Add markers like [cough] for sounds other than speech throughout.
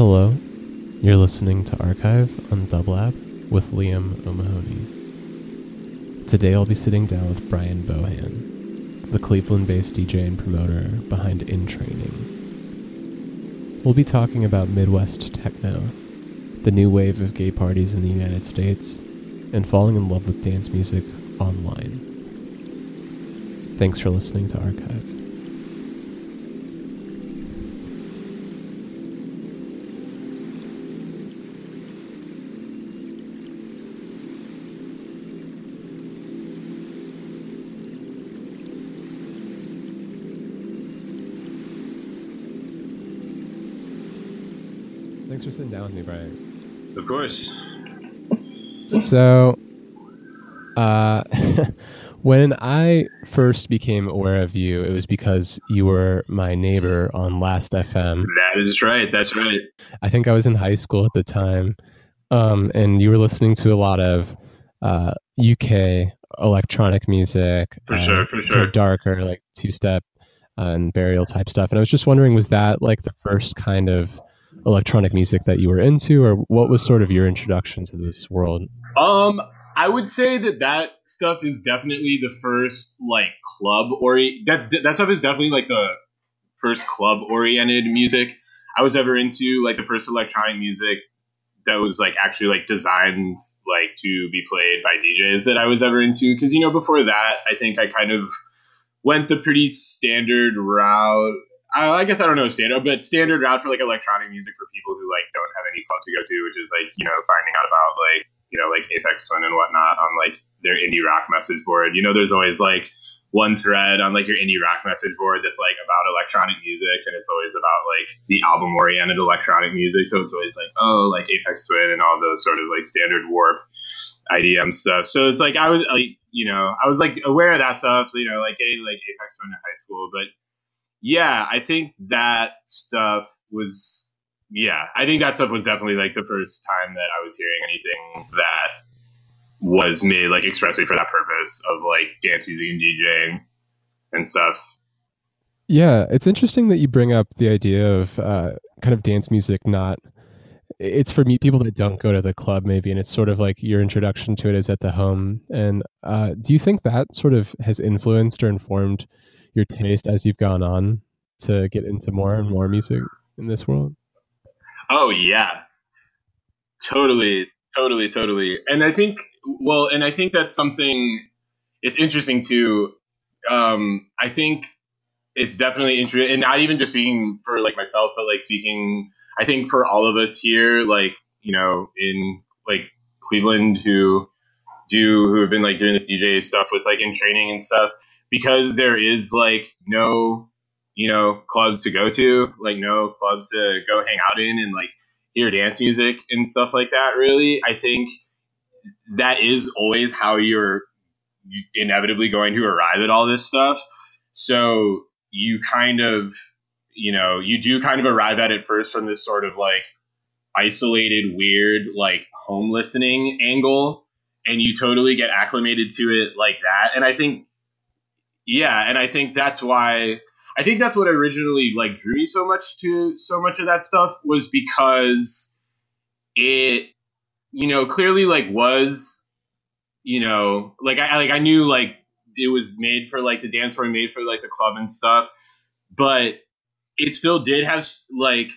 Hello, you're listening to Archive on Dublab with Liam O'Mahony. Today I'll be sitting down with Brian Bohan, the Cleveland based DJ and promoter behind In Training. We'll be talking about Midwest techno, the new wave of gay parties in the United States, and falling in love with dance music online. Thanks for listening to Archive. Thanks for sitting down with me, Brian. Of course. So, uh, [laughs] when I first became aware of you, it was because you were my neighbor on Last FM. That is right. That's right. I think I was in high school at the time, um, and you were listening to a lot of uh, UK electronic music, For uh, sure, for sure. darker, like two step and Burial type stuff. And I was just wondering, was that like the first kind of electronic music that you were into, or what was sort of your introduction to this world? Um, I would say that that stuff is definitely the first like club ori. That's that stuff is definitely like the first club oriented music I was ever into. Like the first electronic music that was like actually like designed like to be played by DJs that I was ever into. Because you know before that, I think I kind of went the pretty standard route. I guess I don't know standard, but standard route for like electronic music for people who like don't have any club to go to, which is like you know finding out about like you know like Aphex Twin and whatnot on like their indie rock message board. You know, there's always like one thread on like your indie rock message board that's like about electronic music, and it's always about like the album oriented electronic music. So it's always like oh like Aphex Twin and all those sort of like standard warp IDM stuff. So it's like I was like you know I was like aware of that stuff. So, you know like getting like Aphex Twin in high school, but yeah, I think that stuff was yeah, I think that stuff was definitely like the first time that I was hearing anything that was made like expressly for that purpose of like dance music and DJing and stuff. Yeah, it's interesting that you bring up the idea of uh, kind of dance music not. It's for me people that don't go to the club, maybe, and it's sort of like your introduction to it is at the home. And uh, do you think that sort of has influenced or informed your taste as you've gone on to get into more and more music in this world? Oh yeah, totally, totally, totally. And I think well, and I think that's something. It's interesting too. Um, I think it's definitely interesting, and not even just speaking for like myself, but like speaking. I think for all of us here, like you know, in like Cleveland, who do who have been like doing this DJ stuff with like in training and stuff, because there is like no you know clubs to go to, like no clubs to go hang out in and like hear dance music and stuff like that. Really, I think that is always how you're inevitably going to arrive at all this stuff. So you kind of, you know, you do kind of arrive at it first from this sort of like isolated, weird, like home listening angle, and you totally get acclimated to it like that. And I think, yeah, and I think that's why. I think that's what originally like drew me so much to so much of that stuff was because it you know clearly like was you know like I like I knew like it was made for like the dance floor made for like the club and stuff but it still did have like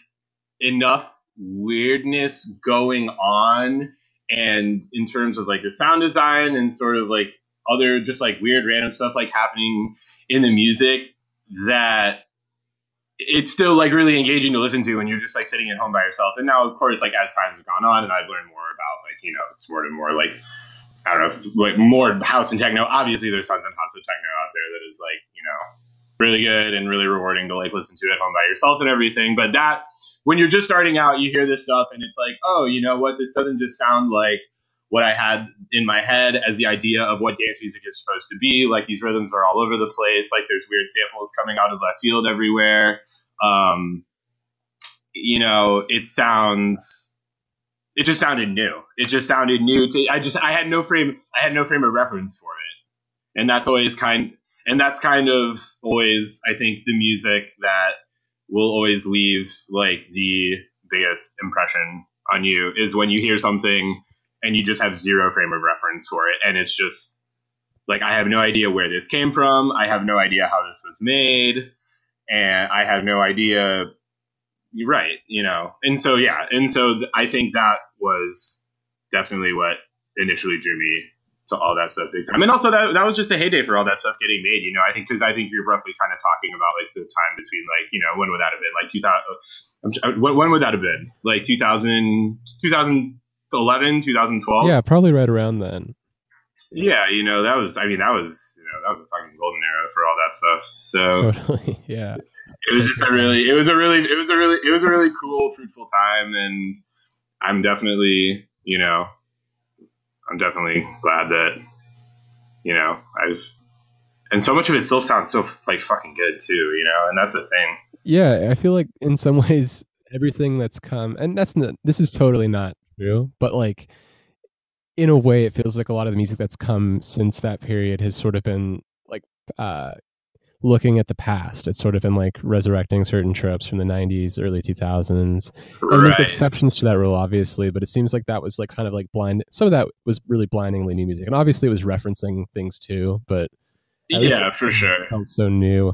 enough weirdness going on and in terms of like the sound design and sort of like other just like weird random stuff like happening in the music that it's still like really engaging to listen to when you're just like sitting at home by yourself. And now, of course, like as time's gone on, and I've learned more about like you know it's more and more like I don't know like more house and techno. Obviously, there's tons of house and techno out there that is like you know really good and really rewarding to like listen to at home by yourself and everything. But that when you're just starting out, you hear this stuff and it's like, oh, you know what? This doesn't just sound like what I had in my head as the idea of what dance music is supposed to be. Like these rhythms are all over the place. Like there's weird samples coming out of left field everywhere. Um, you know, it sounds. It just sounded new. It just sounded new to. I just. I had no frame. I had no frame of reference for it, and that's always kind. And that's kind of always, I think, the music that will always leave like the biggest impression on you is when you hear something and you just have zero frame of reference for it, and it's just like I have no idea where this came from. I have no idea how this was made, and I have no idea. Right, you know, and so yeah, and so I think that was definitely what initially drew me to all that stuff big time. Mean, also that that was just a heyday for all that stuff getting made. You know, I think because I think you're roughly kind of talking about like the time between like you know when would that have been like 2000 uh, uh, when, when would that have been like 2000 2011 2012 yeah probably right around then. Yeah you know that was i mean that was you know that was a fucking golden era for all that stuff. So totally [laughs] yeah. it was just a really it was a really it was a really it was a really cool fruitful time and i'm definitely you know I'm definitely glad that you know I've and so much of it still sounds so like fucking good too, you know, and that's the thing. Yeah, I feel like in some [laughs] ways everything that's come and that's not this is totally not true, but like in a way it feels like a lot of the music that's come since that period has sort of been like uh looking at the past. It's sort of been like resurrecting certain tropes from the 90s, early 2000s. And right. there's exceptions to that rule, obviously, but it seems like that was like kind of like blind. Some of that was really blindingly new music. And obviously it was referencing things too, but yeah, for sure. Felt so new.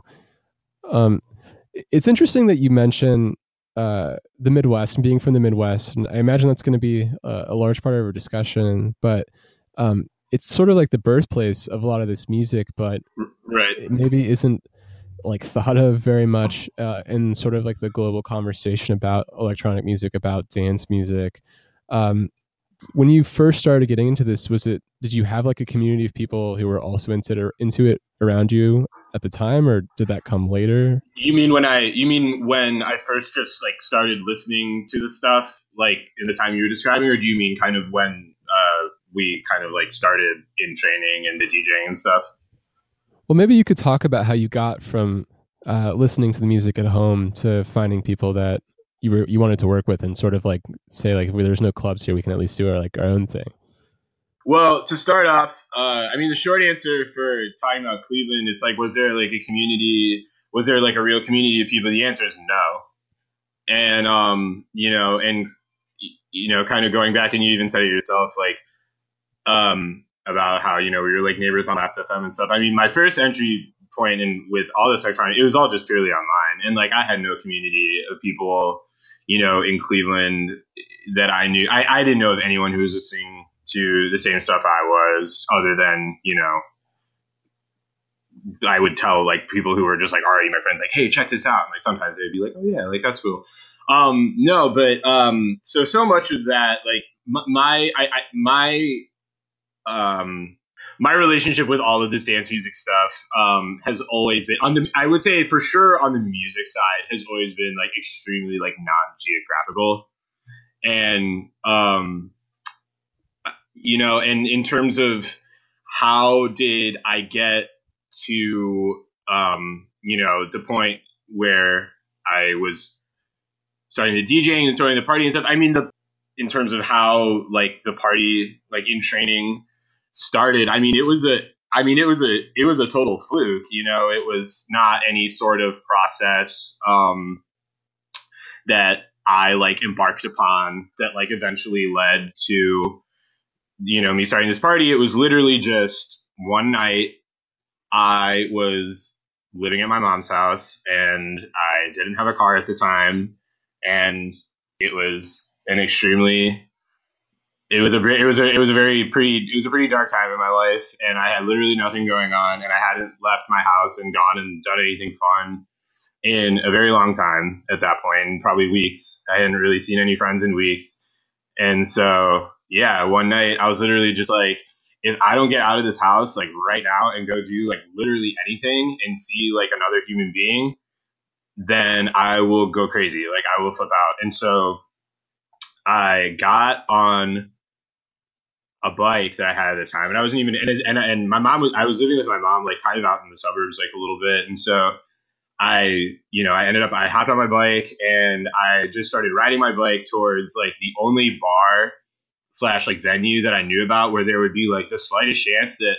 Um, it's interesting that you mention uh, the Midwest and being from the Midwest. And I imagine that's going to be a, a, large part of our discussion, but um, it's sort of like the birthplace of a lot of this music, but right maybe isn't like thought of very much uh, in sort of like the global conversation about electronic music, about dance music. Um, when you first started getting into this, was it did you have like a community of people who were also into it, into it around you at the time, or did that come later? You mean when I you mean when I first just like started listening to the stuff, like in the time you were describing, or do you mean kind of when uh, we kind of like started in training and the DJing and stuff. Well, maybe you could talk about how you got from uh, listening to the music at home to finding people that you were you wanted to work with, and sort of like say like if there's no clubs here, we can at least do our like our own thing. Well, to start off, uh, I mean the short answer for talking about Cleveland, it's like was there like a community? Was there like a real community of people? The answer is no. And um, you know, and you know, kind of going back, and you even said it yourself, like um, about how you know we were like neighbors on FM and stuff. I mean, my first entry point in with all this electronic, it was all just purely online, and like I had no community of people, you know, in Cleveland that I knew. I, I didn't know of anyone who was listening to the same stuff I was, other than you know. I would tell like people who were just like already my friends, like, "Hey, check this out." And, like sometimes they'd be like, "Oh yeah, like that's cool." Um, no, but um, so so much of that, like my I, I my um, my relationship with all of this dance music stuff um, has always been on the I would say for sure on the music side has always been like extremely like non-geographical and um you know and in terms of how did I get to um you know the point where I was starting the DJing and throwing the party and stuff I mean the in terms of how like the party like in training started, I mean, it was a, I mean, it was a, it was a total fluke. You know, it was not any sort of process um, that I like embarked upon that like eventually led to, you know, me starting this party. It was literally just one night. I was living at my mom's house and I didn't have a car at the time, and it was an extremely it was a it was a it was a very pretty it was a pretty dark time in my life, and I had literally nothing going on, and I hadn't left my house and gone and done anything fun in a very long time at that point, probably weeks. I hadn't really seen any friends in weeks, and so yeah, one night I was literally just like, if I don't get out of this house like right now and go do like literally anything and see like another human being, then I will go crazy. Like I will flip out, and so I got on a bike that I had at the time, and I wasn't even and and, and my mom was I was living with my mom like kind of out in the suburbs like a little bit, and so I you know I ended up I hopped on my bike and I just started riding my bike towards like the only bar slash like venue that I knew about where there would be like the slightest chance that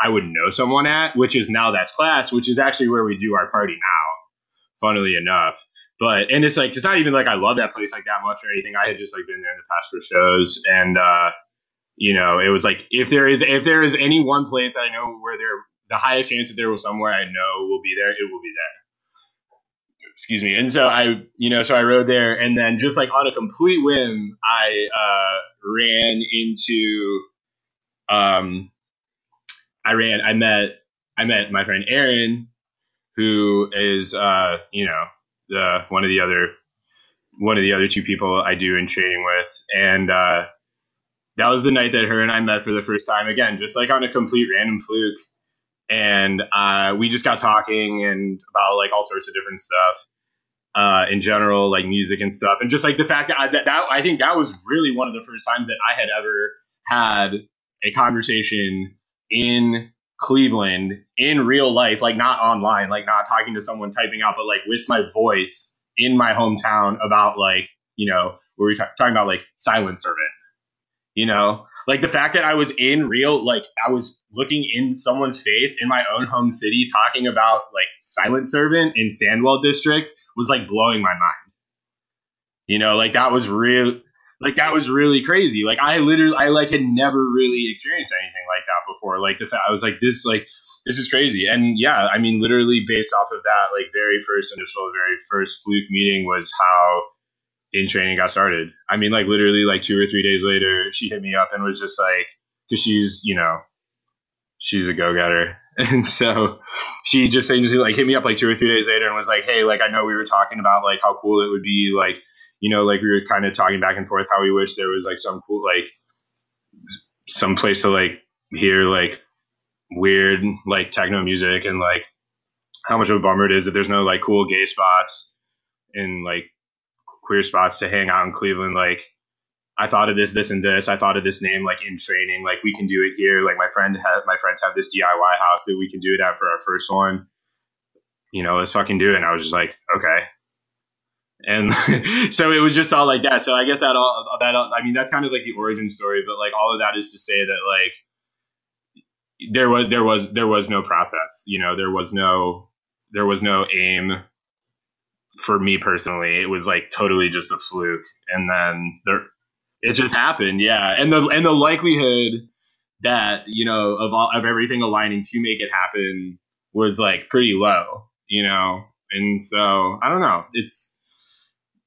I would know someone at, which is now that's class, which is actually where we do our party now. Funnily enough, but and it's like it's not even like I love that place like that much or anything. I had just like been there in the past for shows, and uh, you know, it was like if there is if there is any one place I know where there the highest chance that there was somewhere I know will be there, it will be there. Excuse me. And so I, you know, so I rode there, and then just like on a complete whim, I uh, ran into, um, I ran, I met, I met my friend Aaron, who is, uh, you know, the one of the other, one of the other two people I do in training with, and uh, that was the night that her and I met for the first time. Again, just like on a complete random fluke and uh, we just got talking and about like all sorts of different stuff uh, in general, like music and stuff, and just like the fact that I, that, that I think that was really one of the first times that I had ever had a conversation in Cleveland in real life, like not online, like not talking to someone typing out, but like with my voice in my hometown about like you know we were talking about like Silent Servant, you know, like the fact that I was in real, like I was looking in someone's face in my own home city talking about like Silent Servant in Sandwell District was like blowing my mind. You know, like that was real. Like that was really crazy. Like I literally, I like had never really experienced anything like that before. Like the fact I was like this, like this is crazy. And yeah, I mean, literally based off of that, like very first initial, very first fluke meeting was how in training got started. I mean, like literally like two or three days later, she hit me up and was just like, because she's, you know, she's a go getter. [laughs] And so she just like hit me up like two or three days later and was like, hey, like I know we were talking about like how cool it would be, like, you know, like we were kind of talking back and forth how we wish there was like some cool, like, some place to like hear like weird like techno music and like how much of a bummer it is that there's no like cool gay spots in like queer spots to hang out in Cleveland. Like, I thought of this, this, and this. I thought of this name like in training. Like, we can do it here. Like, my friend, ha- my friends have this DIY house that we can do it at for our first one. You know, let's fucking do it. And I was just like, okay. And [laughs] so it was just all like that. So I guess that all that all, I mean that's kind of like the origin story, but like all of that is to say that like there was there was there was no process. You know, there was no there was no aim for me personally, it was like totally just a fluke. And then there, it just happened. Yeah. And the, and the likelihood that, you know, of all, of everything aligning to make it happen was like pretty low, you know? And so I don't know. It's,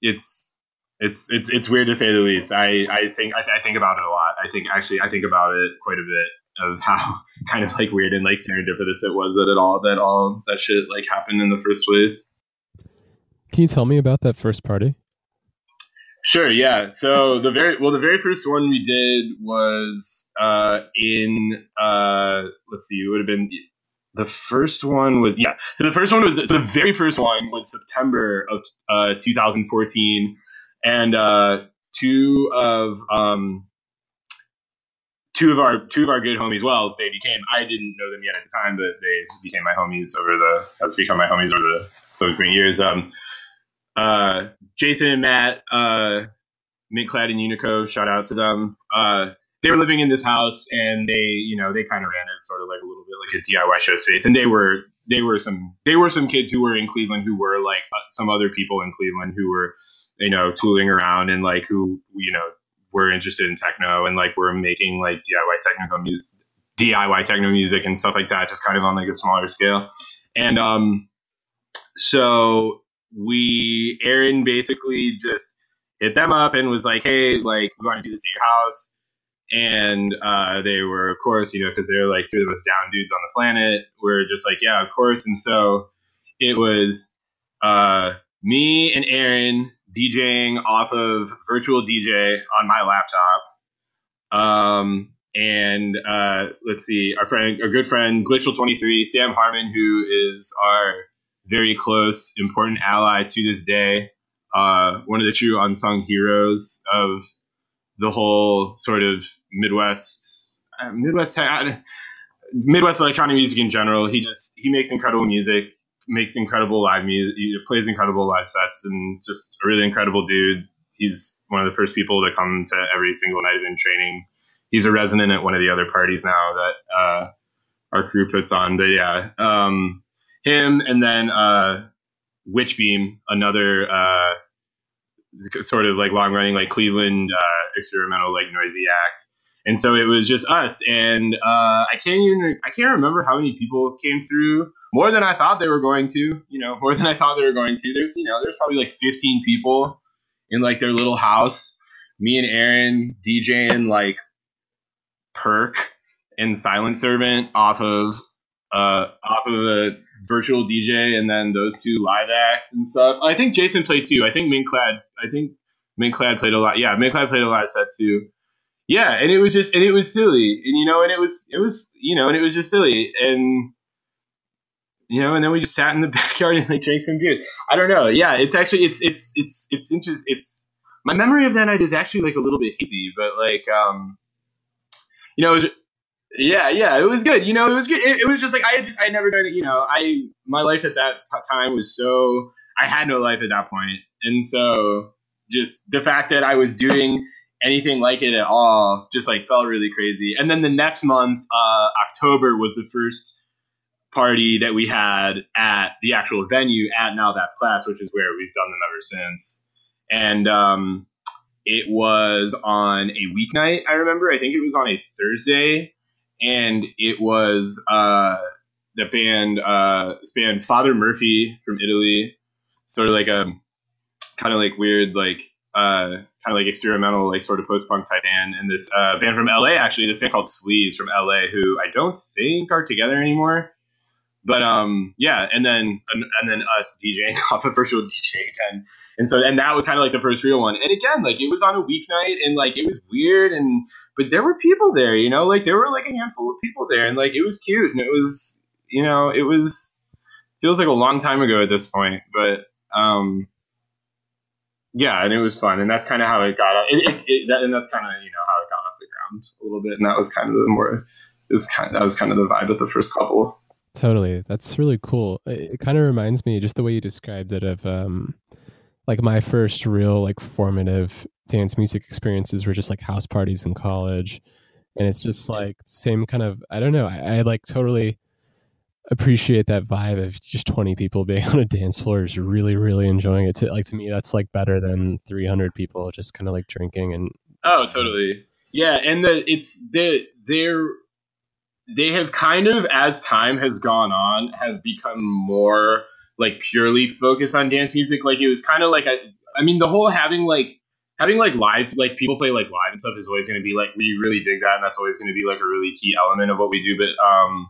it's, it's, it's, it's weird to say the least. I, I think, I, I think about it a lot. I think actually, I think about it quite a bit of [laughs] how kind of like weird and like serendipitous it was that it all, that all that shit like happened in the first place. Can you tell me about that first party? Sure. Yeah. So the very well, the very first one we did was uh, in uh, let's see, it would have been the first one was yeah. So the first one was so the very first one was September of uh, 2014, and uh, two of um, two of our two of our good homies. Well, they became I didn't know them yet at the time, but they became my homies over the have become my homies over the subsequent years. Um, uh, Jason and Matt, uh, Clad and Unico, shout out to them. Uh, they were living in this house and they, you know, they kind of ran it sort of like a little bit like a DIY show space. And they were, they were some, they were some kids who were in Cleveland who were like uh, some other people in Cleveland who were, you know, tooling around and like who, you know, were interested in techno and like were making like DIY technical music, DIY techno music and stuff like that, just kind of on like a smaller scale. And, um, so we Aaron basically just hit them up and was like, "Hey, like we want to do this at your house." And uh, they were, of course, you know, because they're like two of the most down dudes on the planet. We're just like, yeah, of course. And so it was uh, me and Aaron DJing off of Virtual DJ on my laptop. Um, and uh, let's see, our friend, our good friend Glitchel23, Sam Harmon, who is our very close, important ally to this day. Uh, one of the true unsung heroes of the whole sort of Midwest, uh, Midwest, uh, Midwest electronic music in general. He just he makes incredible music, makes incredible live music, plays incredible live sets, and just a really incredible dude. He's one of the first people to come to every single night in training. He's a resident at one of the other parties now that uh, our crew puts on. But yeah, um, him and then uh, Witchbeam, another uh, sort of like long running like Cleveland uh, experimental like noisy act. And so it was just us, and uh, I can't even I can't remember how many people came through. More than I thought they were going to, you know, more than I thought they were going to. There's you know there's probably like 15 people in like their little house. Me and Aaron DJing like Perc and Silent Servant off of uh, off of a virtual DJ, and then those two live acts and stuff. I think Jason played too. I think Minclad. I think Minclad played a lot. Yeah, Minclad played a lot of set too. Yeah, and it was just and it was silly, and you know, and it was it was you know, and it was just silly, and you know, and then we just sat in the [laughs] backyard and like drank some beer. I don't know. Yeah, it's actually it's it's it's it's interesting. It's my memory of that night is actually like a little bit hazy, but like um, you know, it was, yeah, yeah, it was good. You know, it was good. It, it was just like I had just I had never done it. You know, I my life at that time was so I had no life at that point, and so just the fact that I was doing anything like it at all just like felt really crazy. And then the next month, uh, October was the first party that we had at the actual venue at Now That's Class, which is where we've done them ever since. And um, it was on a weeknight. I remember. I think it was on a Thursday and it was uh, the band uh, this band Father Murphy from Italy, sort of like a kind of like weird like uh, kind of like experimental like sort of post punk type band, and this uh, band from LA actually this band called Sleeves from LA who I don't think are together anymore. But um yeah, and then and, and then us DJing [laughs] off a virtual DJ again. And so, and that was kind of like the first real one. And again, like it was on a weeknight and like it was weird. And, but there were people there, you know, like there were like a handful of people there and like it was cute. And it was, you know, it was, feels like a long time ago at this point. But, um, yeah, and it was fun. And that's kind of how it got, it, it, it, that, and that's kind of, you know, how it got off the ground a little bit. And that was kind of the more, it was kind of, that was kind of the vibe of the first couple. Totally. That's really cool. It, it kind of reminds me just the way you described it of, um, like my first real like formative dance music experiences were just like house parties in college. And it's just like same kind of i don't know I, I, like totally appreciate that vibe of just 20 people being [laughs] on a dance floor is really really enjoying it. To like to me that's like better than 300 people just kind of like drinking and oh totally. Yeah and the it's the they're they have kind of as time has gone on have become more like purely focused on dance music. Like it was kind of like I mean, the whole having like having like live like people play like live and stuff is always going to be like we really dig that, and that's always going to be like a really key element of what we do. But um,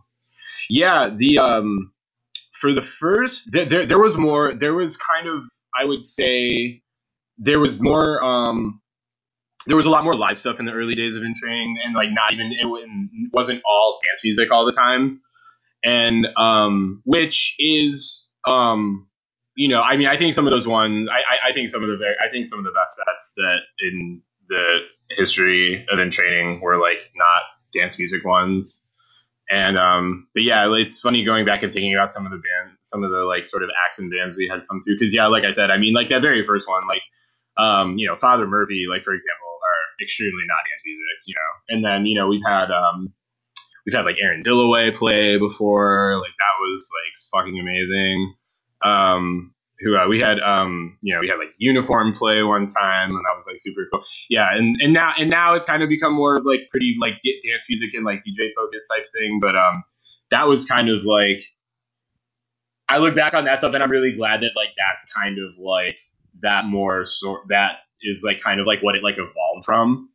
yeah, the um, for the first th- there there was more. There was kind of I would say there was more um there was a lot more live stuff in the early days of Entrain, and like not even it wasn't all dance music all the time, and um, which is um, you know, I mean, I think some of those ones, I, I, think some of the very, I think some of the best sets that in the history of in training were like not dance music ones. And um, but yeah, it's funny going back and thinking about some of the band, some of the like sort of acts and bands we had come through. Because yeah, like I said, I mean, like that very first one, like um, you know, Father Murphy, like for example, are extremely not dance music, you know. And then you know we've had um, we've had like Aaron Dilloway play before, like that was like fucking amazing um, who uh, we had um, you know we had like uniform play one time and that was like super cool. Yeah and and now and now it's kind of become more of like pretty like dance music and like dj focus type thing but um that was kind of like i look back on that stuff and i'm really glad that like that's kind of like that more sort that is like kind of like what it like evolved from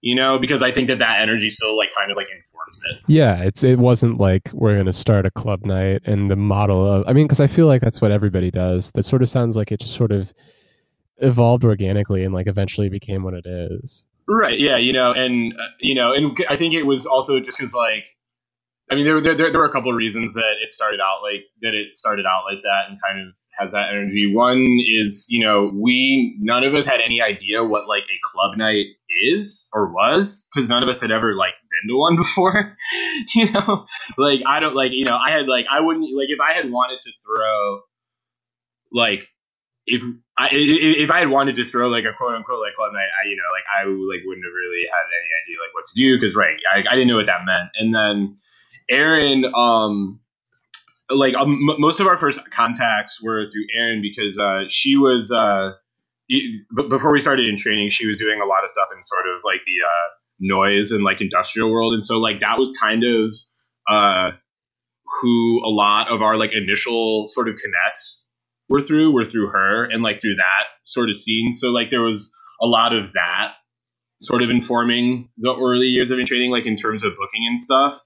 you know because i think that that energy still like kind of like informs it. Yeah it's it wasn't like we're going to start a club night and the model of i mean because i feel like that's what everybody does. That sort of sounds like it just sort of evolved organically and like eventually became what it is. Right yeah you know and uh, you know and i think it was also just because like i mean there, there there were a couple of reasons that it started out like that it started out like that and kind of has that energy. One is, you know, we none of us had any idea what like a club night is or was because none of us had ever like been to one [laughs] before. [laughs] you know, like I don't like you know I had like I wouldn't like if I had wanted to throw like if I if I had wanted to throw like a quote unquote like club night, I you know like I like wouldn't have really had any idea like what to do because right I, I didn't know what that meant. And then Aaron um like um, m- most of our first contacts were through Erin because uh, she was uh, before we started in training, she was doing a lot of stuff in sort of like the uh, noise and like industrial world, and so like that was kind of uh, who a lot of our like initial sort of connects were through were through her and like through that sort of scene. So like there was a lot of that sort of informing the early years of in training, like in terms of booking and stuff.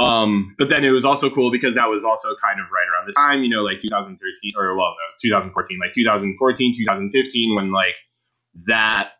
Um, but then it was also cool because that was also kind of right around the time, you know, like 2013 or well, no, 2014, like 2014, 2015, when like that,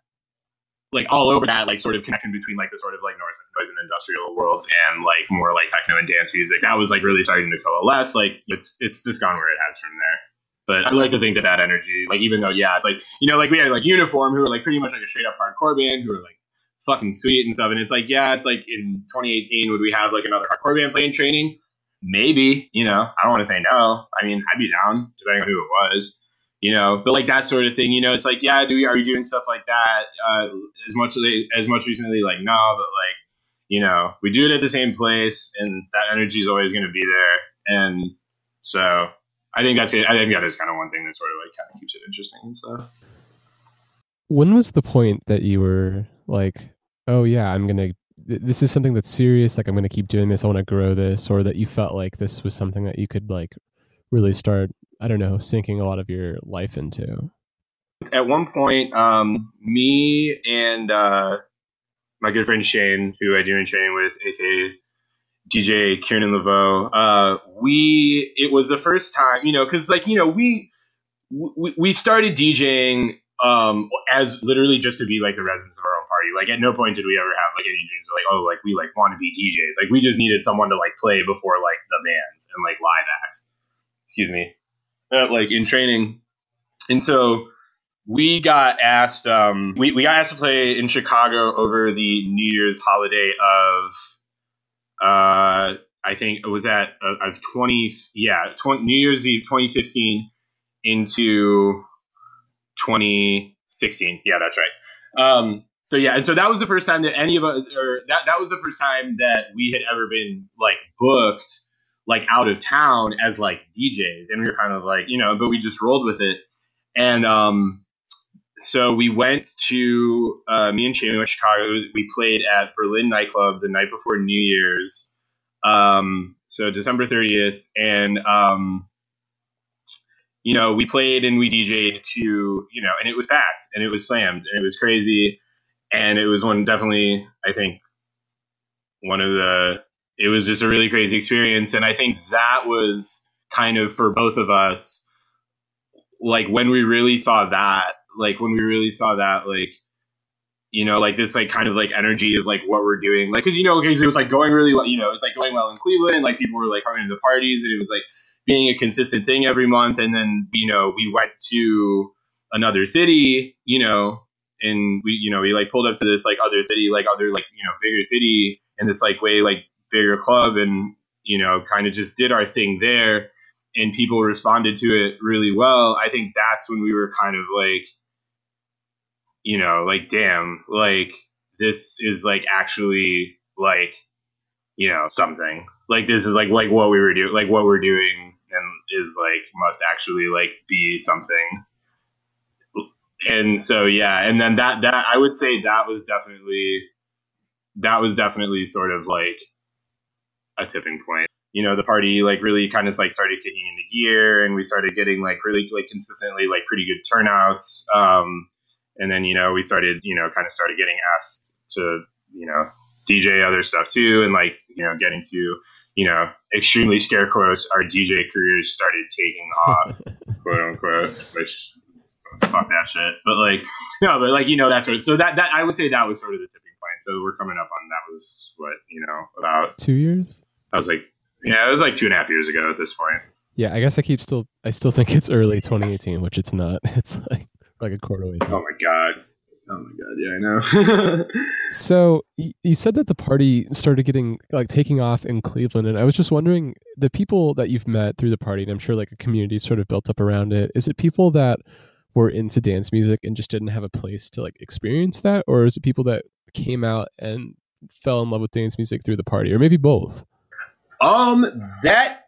like all over that, like sort of connection between like the sort of like noise and industrial worlds and like more like techno and dance music, that was like really starting to coalesce. Like it's it's just gone where it has from there. But I like to think that that energy, like even though yeah, it's like you know, like we had like Uniform, who were like pretty much like a straight up hardcore band, who were like fucking sweet and stuff. And it's like, yeah, it's like in 2018, would we have like another hardcore band playing training? Maybe, you know, I don't want to say no. I mean, I'd be down depending on who it was, you know, but like that sort of thing, you know, it's like, yeah, do we, are we doing stuff like that? Uh, as much as as much recently, like, no, but like, you know, we do it at the same place and that energy is always going to be there. And so I think that's it. I think that is kind of one thing that sort of like kind of keeps it interesting and stuff. When was the point that you were like, oh yeah, I'm gonna this is something that's serious like i'm to keep doing this i want to grow this or that you felt like this was something that you could like really start i don't know sinking a lot of your life into? At one point um, me and uh, my good friend shane who i do in training with aka dj kieran laveau uh, we it was the first time you know because like you know we we, we started djing um, as literally just to be like the residents of our own party. Like at no point did we ever have like any dreams of like, oh, like we like want to be DJs. Like we just needed someone to like play before like the bands and like live acts. Excuse me. Uh, like in training. And so we got asked um, we, we got asked to play in Chicago over the New Year's holiday of uh, I think it was at of 20 yeah, 20, New Year's Eve 2015 into 2016. Yeah, that's right. Um, so yeah, and so that was the first time that any of us, or that that was the first time that we had ever been like booked like out of town as like DJs, and we were kind of like you know, but we just rolled with it, and um, so we went to uh, me and Shane went to Chicago. We played at Berlin nightclub the night before New Year's, um, so December thirtieth, and um, you know, we played and we DJ'd to, you know, and it was packed and it was slammed and it was crazy. And it was one definitely, I think, one of the, it was just a really crazy experience. And I think that was kind of for both of us, like when we really saw that, like when we really saw that, like, you know, like this, like kind of like energy of like what we're doing, like, cause you know, so it was like going really well, you know, it was like going well in Cleveland, like people were like coming to the parties, and it was like being a consistent thing every month. And then, you know, we went to another city, you know, and we, you know, we like pulled up to this like other city, like other like, you know, bigger city and this like way like bigger club and, you know, kind of just did our thing there and people responded to it really well. I think that's when we were kind of like, you know, like, damn, like this is like actually like, you know, something like this is like, like what we were doing, like what we're doing and is like must actually like be something. And so yeah and then that that i would say that was definitely that was definitely sort of like a tipping point. You know the party like really kind of like started kicking into gear and we started getting like really like consistently like pretty good turnouts. Um and then you know we started you know kind of started getting asked to you know dj other stuff too and like you know getting to you know, extremely scare quotes, our DJ careers started taking off, [laughs] quote unquote, which fuck that shit. But like, no, but like, you know, that's what, so that, that, I would say that was sort of the tipping point. So we're coming up on, that was what, you know, about two years. I was like, yeah, it was like two and a half years ago at this point. Yeah. I guess I keep still, I still think it's early 2018, which it's not. [laughs] It's like, like a quarter way. Oh my God. Oh my god, yeah, I know. [laughs] so you said that the party started getting like taking off in Cleveland, and I was just wondering the people that you've met through the party, and I'm sure like a community sort of built up around it. Is it people that were into dance music and just didn't have a place to like experience that, or is it people that came out and fell in love with dance music through the party, or maybe both? Um, that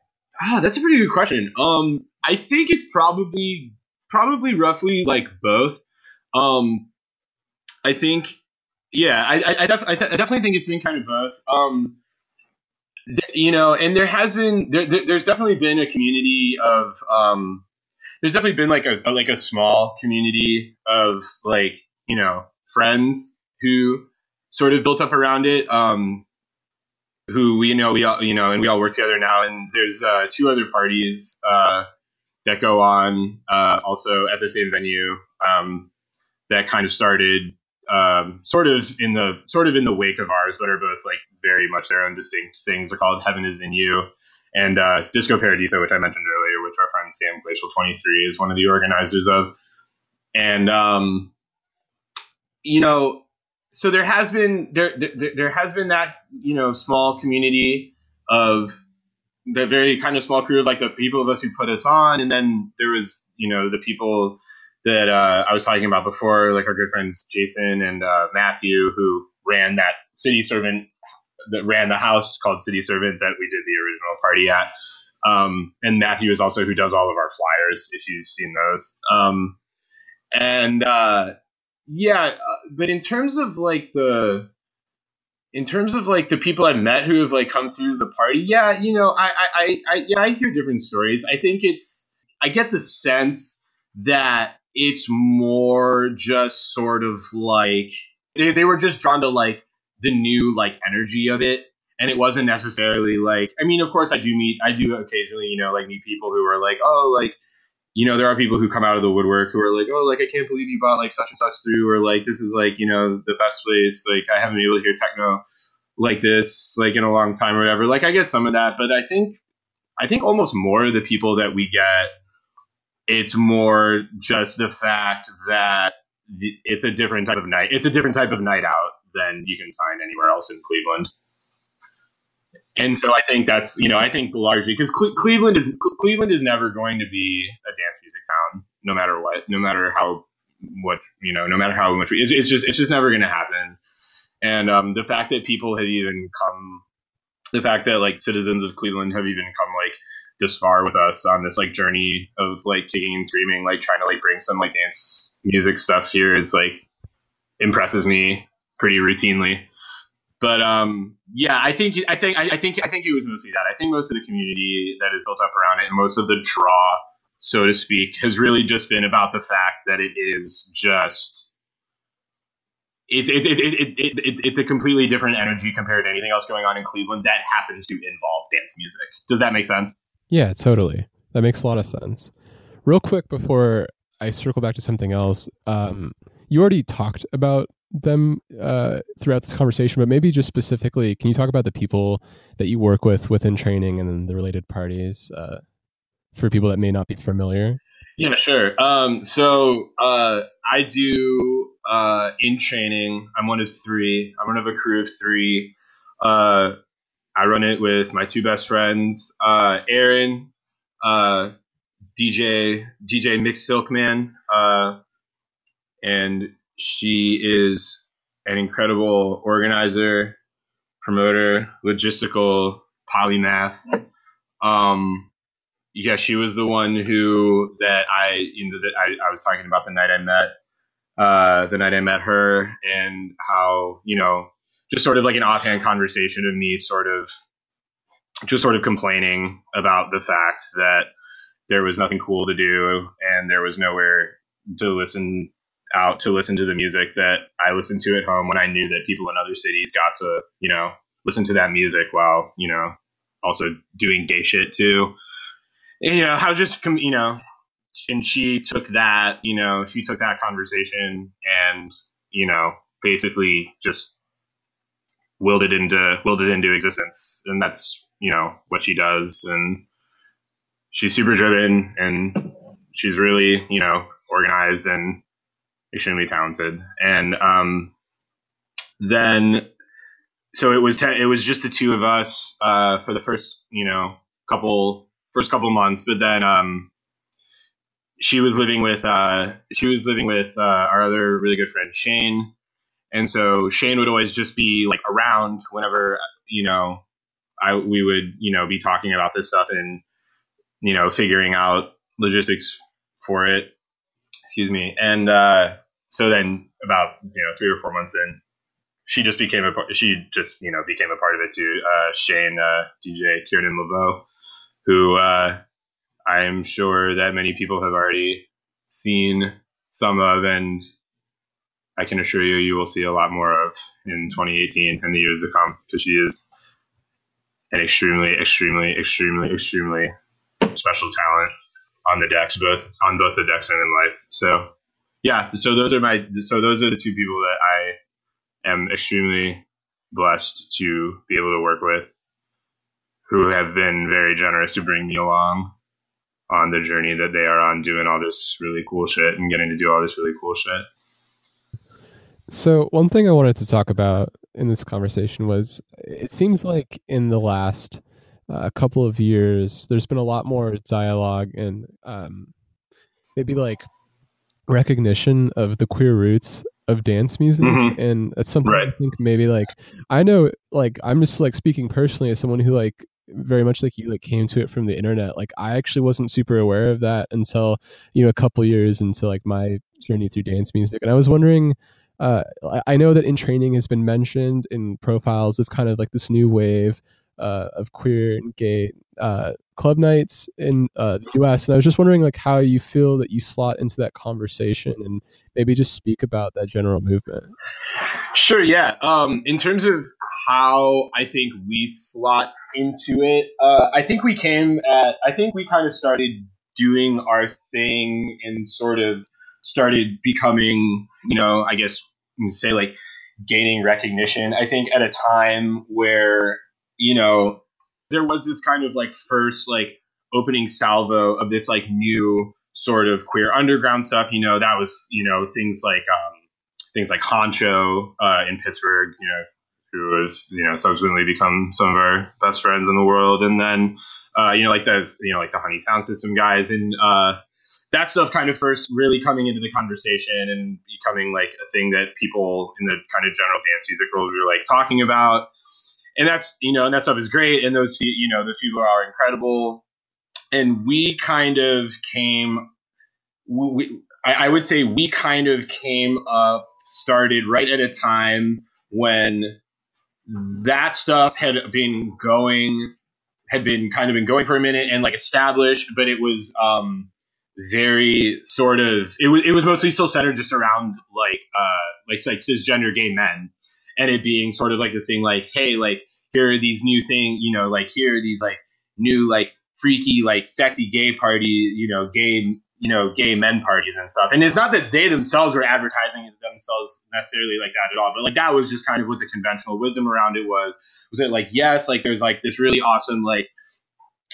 Ah, that's a pretty good question. Um, I think it's probably probably roughly like both. Um, I think, yeah, I I, I, def- I, th- I definitely think it's been kind of both. Um, th- you know, and there has been there, there, there's definitely been a community of um, there's definitely been like a, a like a small community of like you know friends who sort of built up around it. Um, who we know we all you know and we all work together now and there's uh, two other parties uh, that go on uh, also at the same venue um, that kind of started um, sort of in the sort of in the wake of ours but are both like very much their own distinct things. They're called heaven is in you and uh, disco paradiso which i mentioned earlier which our friend sam glacial 23 is one of the organizers of. And um, you know so there has been there, there there has been that you know small community of the very kind of small crew of like the people of us who put us on, and then there was you know the people that uh, I was talking about before, like our good friends Jason and uh, Matthew, who ran that city servant that ran the house called City Servant that we did the original party at. Um, and Matthew is also who does all of our flyers, if you've seen those. Um, and uh, yeah, uh, but in terms of like the in terms of like the people I've met who have like come through the party, yeah, you know, I, I, I, yeah, I hear different stories. I think it's, I get the sense that it's more just sort of like they, they were just drawn to like the new like energy of it, and it wasn't necessarily like. I mean, of course, I do meet, I do occasionally, you know, like meet people who are like, oh, like you know, there are people who come out of the woodwork who are like, oh, like I can't believe you bought like such and such through, or like this is like you know the best place. Like I haven't been able to hear techno like this like in a long time or whatever. Like I get some of that, but I think I think almost more of the people that we get, it's more just the fact that it's a different type of night. It's a different type of night out than you can find anywhere else in Cleveland. And so I think that's you know I think largely because Cle- Cleveland is Cleveland is never going to be a dance music town no matter what no matter how what you know no matter how much we, it's, it's just it's just never going to happen and um, the fact that people have even come the fact that like citizens of Cleveland have even come like this far with us on this like journey of like kicking and screaming like trying to like bring some like dance music stuff here is like impresses me pretty routinely but um, yeah, I think I think I, I, think I think it was mostly that. I think most of the community that is built up around it, and most of the draw, so to speak, has really just been about the fact that it is just. It's it, it, it, it, it, it's a completely different energy compared to anything else going on in Cleveland that happens to involve dance music. Does that make sense? Yeah, totally. That makes a lot of sense. Real quick before I circle back to something else, um, you already talked about them uh, throughout this conversation, but maybe just specifically, can you talk about the people that you work with within training and the related parties uh, for people that may not be familiar? Yeah, sure. Um, so uh, I do uh, in training. I'm one of three. I'm one of a crew of three. Uh, I run it with my two best friends, uh, Aaron, DJ DJ Mix Silkman, and she is an incredible organizer, promoter, logistical polymath. Um, yeah, she was the one who that I you know that I, I was talking about the night I met uh, the night I met her and how you know just sort of like an offhand conversation of me sort of just sort of complaining about the fact that there was nothing cool to do and there was nowhere to listen out to listen to the music that I listened to at home when I knew that people in other cities got to, you know, listen to that music while, you know, also doing gay shit too. And, you know, how just, you know, and she took that, you know, she took that conversation and, you know, basically just willed it into, willed it into existence. And that's, you know, what she does. And she's super driven and she's really, you know, organized and extremely talented. And um, then, so it was ten, it was just the two of us uh, for the first you know couple first couple months, but then um, she was living with uh, she was living with uh, our other really good friend Shane, and so Shane would always just be like around whenever you know I we would you know be talking about this stuff and you know, figuring out logistics for it. Excuse me. And uh, so then about you know three or four months in, she just became a part. She just you know became a part of it too. Uh, Shane, uh, DJ Kiernan Laveaux, who uh, I'm sure that many people have already seen some of, and I can assure you, you will see a lot more of in 2018 and the years to come because she is an extremely, extremely, extremely, extremely special talent on the decks, both on both the decks and in life. So, yeah. So those are my. So those are the two people that I am extremely blessed to be able to work with, who have been very generous to bring me along on the journey that they are on, doing all this really cool shit and getting to do all this really cool shit. So, one thing I wanted to talk about in this conversation was it seems like in the last uh, couple of years, there's been a lot more dialogue and um, maybe like recognition of the queer roots of dance music mm-hmm. and it's something right. i think maybe like i know like i'm just like speaking personally as someone who like very much like you like came to it from the internet like i actually wasn't super aware of that until you know a couple years into like my journey through dance music and i was wondering uh, I know that in training has been mentioned in profiles of kind of like this new wave uh, of queer and gay uh, club nights in uh, the U.S. And I was just wondering, like, how you feel that you slot into that conversation, and maybe just speak about that general movement. Sure. Yeah. Um, in terms of how I think we slot into it, uh, I think we came at. I think we kind of started doing our thing and sort of started becoming, you know, I guess say like gaining recognition. I think at a time where, you know, there was this kind of like first like opening salvo of this like new sort of queer underground stuff. You know, that was, you know, things like um things like Honcho uh, in Pittsburgh, you know, who have, you know, subsequently become some of our best friends in the world. And then uh, you know, like those, you know, like the Honey Sound System guys and uh that stuff kind of first really coming into the conversation and becoming like a thing that people in the kind of general dance music world were like talking about. And that's, you know, and that stuff is great. And those, you know, those people are incredible. And we kind of came, we, I, I would say we kind of came up, started right at a time when that stuff had been going, had been kind of been going for a minute and like established, but it was, um, very sort of it was it was mostly still centered just around like uh like like cisgender gay men and it being sort of like this thing like hey like here are these new thing you know like here are these like new like freaky like sexy gay party you know gay you know gay men parties and stuff. And it's not that they themselves were advertising themselves necessarily like that at all but like that was just kind of what the conventional wisdom around it was. Was it like yes like there's like this really awesome like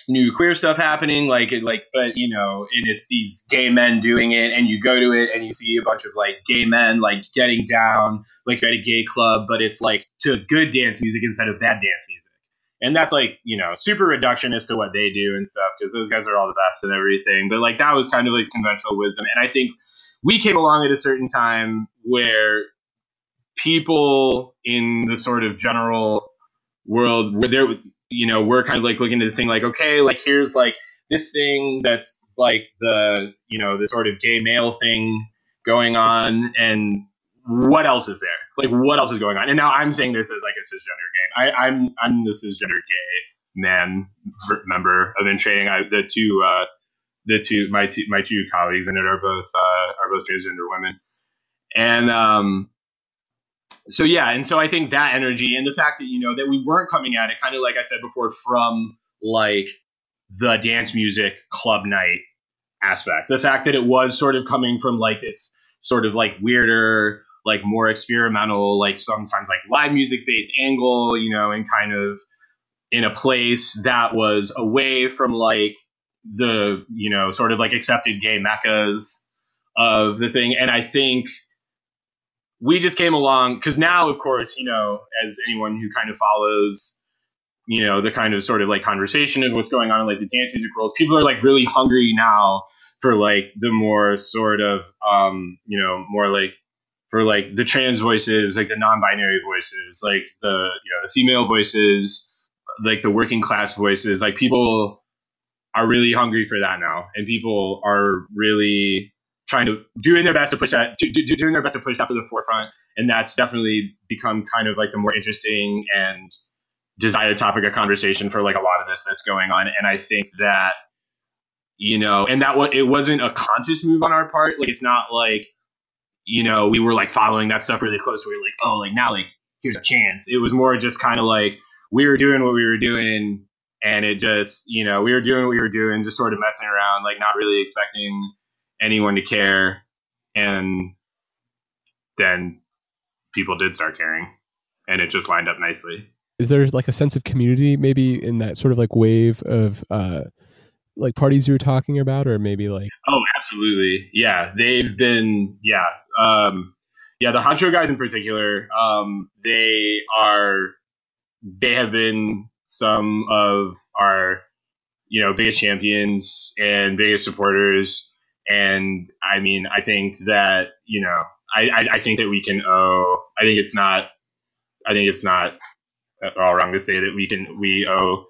new queer stuff happening like it like but you know and it's these gay men doing it and you go to it and you see a bunch of like gay men like getting down like at a gay club but it's like to good dance music instead of bad dance music. And that's like you know super reductionist to what they do and stuff because those guys are all the best and everything. But like that was kind of like conventional wisdom. And i think we came along at a certain time where people in the sort of general world where there you know, we're kind of like looking at the thing like, okay, like here's like this thing that's like the, you know, the sort of gay male thing going on and what else is there? Like what else is going on? And now I'm saying this as like a cisgender gay. I, I'm I'm the cisgender gay man member of In Training. I, the two uh, the two my two my two colleagues in it are both uh, are both transgender women, and um, so yeah, and so I think that energy and the fact that you know that we weren't coming at it kind of like I said before from like the dance music club night aspect. The fact that it was sort of coming from like this sort of like weirder, like more experimental, like sometimes like live music based angle, you know, and kind of in a place that was away from like the, you know, sort of like accepted gay meccas of the thing. And I think we just came along because now, of course, you know, as anyone who kind of follows, you know, the kind of sort of like conversation of what's going on in like the dance music world, people are like really hungry now for like the more sort of, um, you know, more like for like the trans voices, like the non-binary voices, like the you know the female voices, like the working class voices, like people are really hungry for that now, and people are really trying to doing their best to push that, doing their best to push that to the forefront, and that's definitely become kind of like the more interesting and desired topic of conversation for like a lot of this that's going on. And I think that you know, and that what it wasn't a conscious move on our part. Like it's not like you know we were like following that stuff really close. We were like, oh, like now like here's a chance. It was more just kind of like we were doing what we were doing and it just you know we were doing what we were doing just sort of messing around like not really expecting anyone to care and then people did start caring and it just lined up nicely. Is there like a sense of community maybe in that sort of like wave of uh like parties you were talking about or maybe like oh absolutely. Yeah they've been yeah um yeah the honcho guys in particular um they are they have been some of our you know biggest champions and biggest supporters and i mean i think that you know I, I, I think that we can owe i think it's not i think it's not at all wrong to say that we can we owe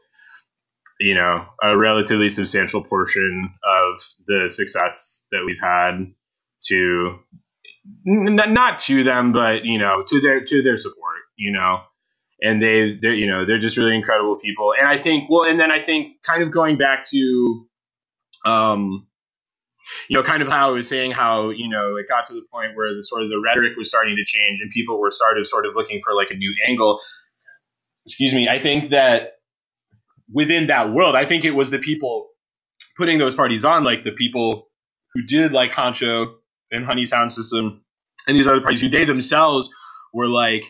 you know a relatively substantial portion of the success that we've had to n- not to them but you know to their to their support you know? And they they're you know they're just really incredible people. And i think well and then i think kind of going back to um you know kind of how i was saying how you know it got to the point where the sort of the rhetoric was starting to change and people were started sort of looking for like a new angle. Excuse me i think that within that world i think it was the people putting those parties on like the people who did like honcho and honey sound system and these other parties who they themselves were like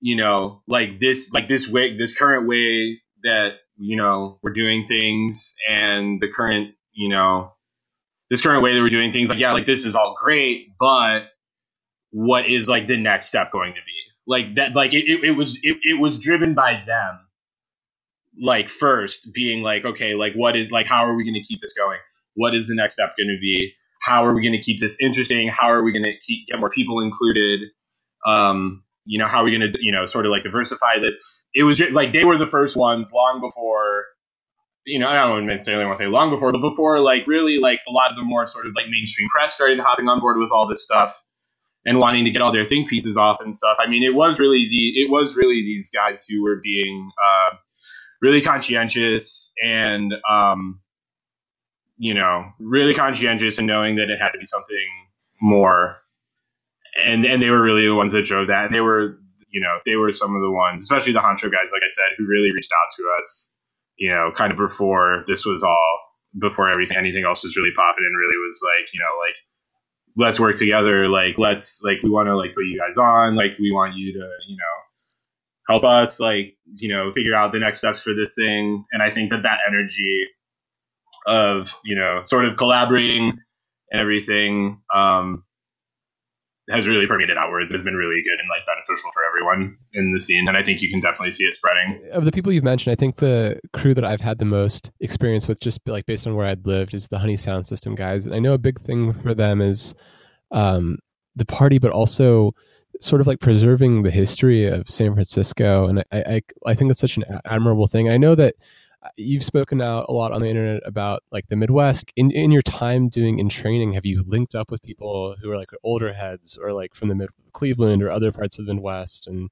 you know, like this, like this way, this current way that you know we're doing things, and the current, you know, this current way that we're doing things, like yeah, like this is all great, but what is like the next step going to be? Like that, like it, it, it was, it, it was driven by them. Like first being like, okay, like what is like, how are we going to keep this going? What is the next step going to be? How are we going to keep this interesting? How are we going to keep get more people included? Um, you know, how are we going to, you know, sort of like diversify this? It was just, like they were the first ones long before, you know, I don't necessarily want to say long before, but before like really like a lot of the more sort of like mainstream press started hopping on board with all this stuff and wanting to get all their think pieces off and stuff. I mean, it was really the it was really these guys who were being uh, really conscientious and um, you know really conscientious and knowing that it had to be something more and and they were really the ones that drove that. They were, you know, they were some of the ones, especially the Honcho guys, like I said, who really reached out to us, you know, kind of before this was all, before everything, anything else was really popping, and really was like, you know, like let's work together. Like let's like we want to like put you guys on. Like we want you to, you know, help us like you know figure out the next steps for this thing. And I think that that energy of you know sort of collaborating and everything um, has really permeated outwards. It's been really good and like beneficial for everyone in the scene, and I think you can definitely see it spreading. Of the people you've mentioned, I think the crew that I've had the most experience with, just like based on where I'd lived, is the Honey Sound System guys. And I know a big thing for them is um, the party, but also sort of like preserving the history of San Francisco. And I, I, I think that's such an admirable thing. I know that you've spoken out a lot on the internet about like the Midwest. In in your time doing in training, have you linked up with people who are like older heads or like from the mid Cleveland or other parts of the Midwest and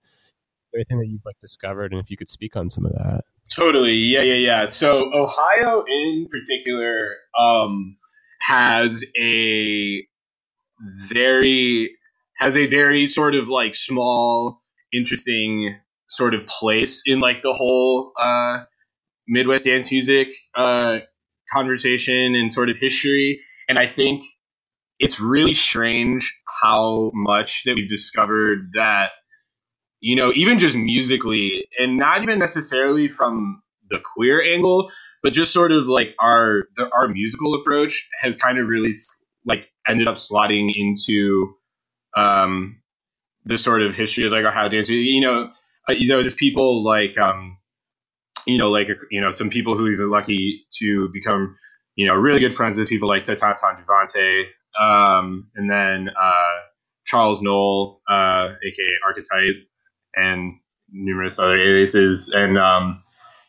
anything that you've like discovered and if you could speak on some of that? Totally. Yeah, yeah, yeah. So Ohio in particular um has a very has a very sort of like small interesting sort of place in like the whole uh Midwest dance music uh, conversation and sort of history. And I think it's really strange how much that we've discovered that, you know, even just musically, and not even necessarily from the queer angle, but just sort of like our the, our musical approach has kind of really like ended up slotting into um, the sort of history of like how dance. You know, uh, you know, there's people like um, you know, like you know, some people who have been lucky to become, you know, really good friends with people like Titonton Duvante, um, and then uh, Charles Noel, uh, aka Archetype, and numerous other aliases, and um,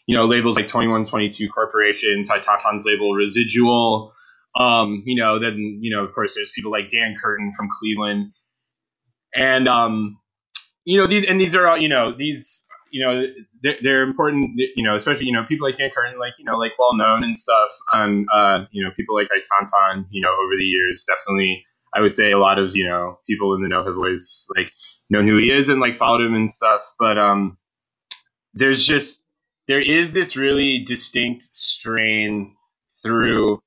you know, labels like 2122 Corporation, Ty label Residual. Um, you know, then, you know, of course, there's people like Dan Curtin from Cleveland. And, um, you know, these, and these are all, you know, these, you know, they're, they're important, you know, especially, you know, people like Dan Curtin, like, you know, like well known and stuff. And, uh, you know, people like Titonton, you know, over the years, definitely, I would say a lot of, you know, people in the know have always, like, known who he is and, like, followed him and stuff. But, um, there's just, there is this really distinct strain through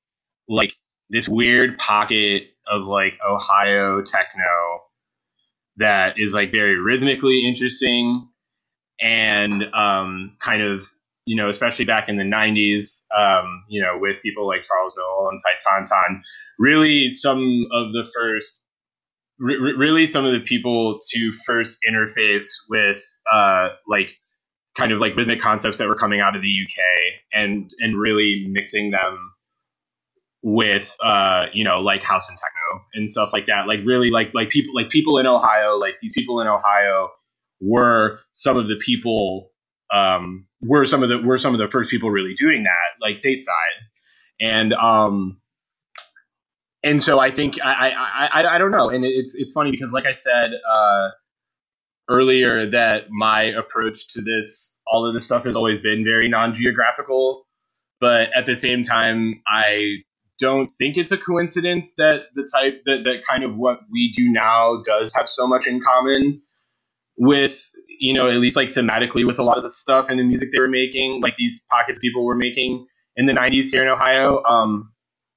like this weird pocket of like Ohio techno that is like very rhythmically interesting and um, kind of you know especially back in the 90s um, you know with people like Charles Noel and Titonton really some of the first re- really some of the people to first interface with uh, like kind of like rhythmic concepts that were coming out of the UK and and really mixing them with uh you know like house and techno and stuff like that. Like really like like people like people in Ohio like these people in Ohio were some of the people um were some of the were some of the first people really doing that like stateside. And um and so I think I I I, I don't know. And it's it's funny because like I said uh earlier that my approach to this, all of this stuff has always been very non geographical. But at the same time, I don't think it's a coincidence that the type that, that kind of what we do now does have so much in common with, you know, at least like thematically with a lot of the stuff and the music they were making, like these pockets people were making in the 90s here in Ohio. Um,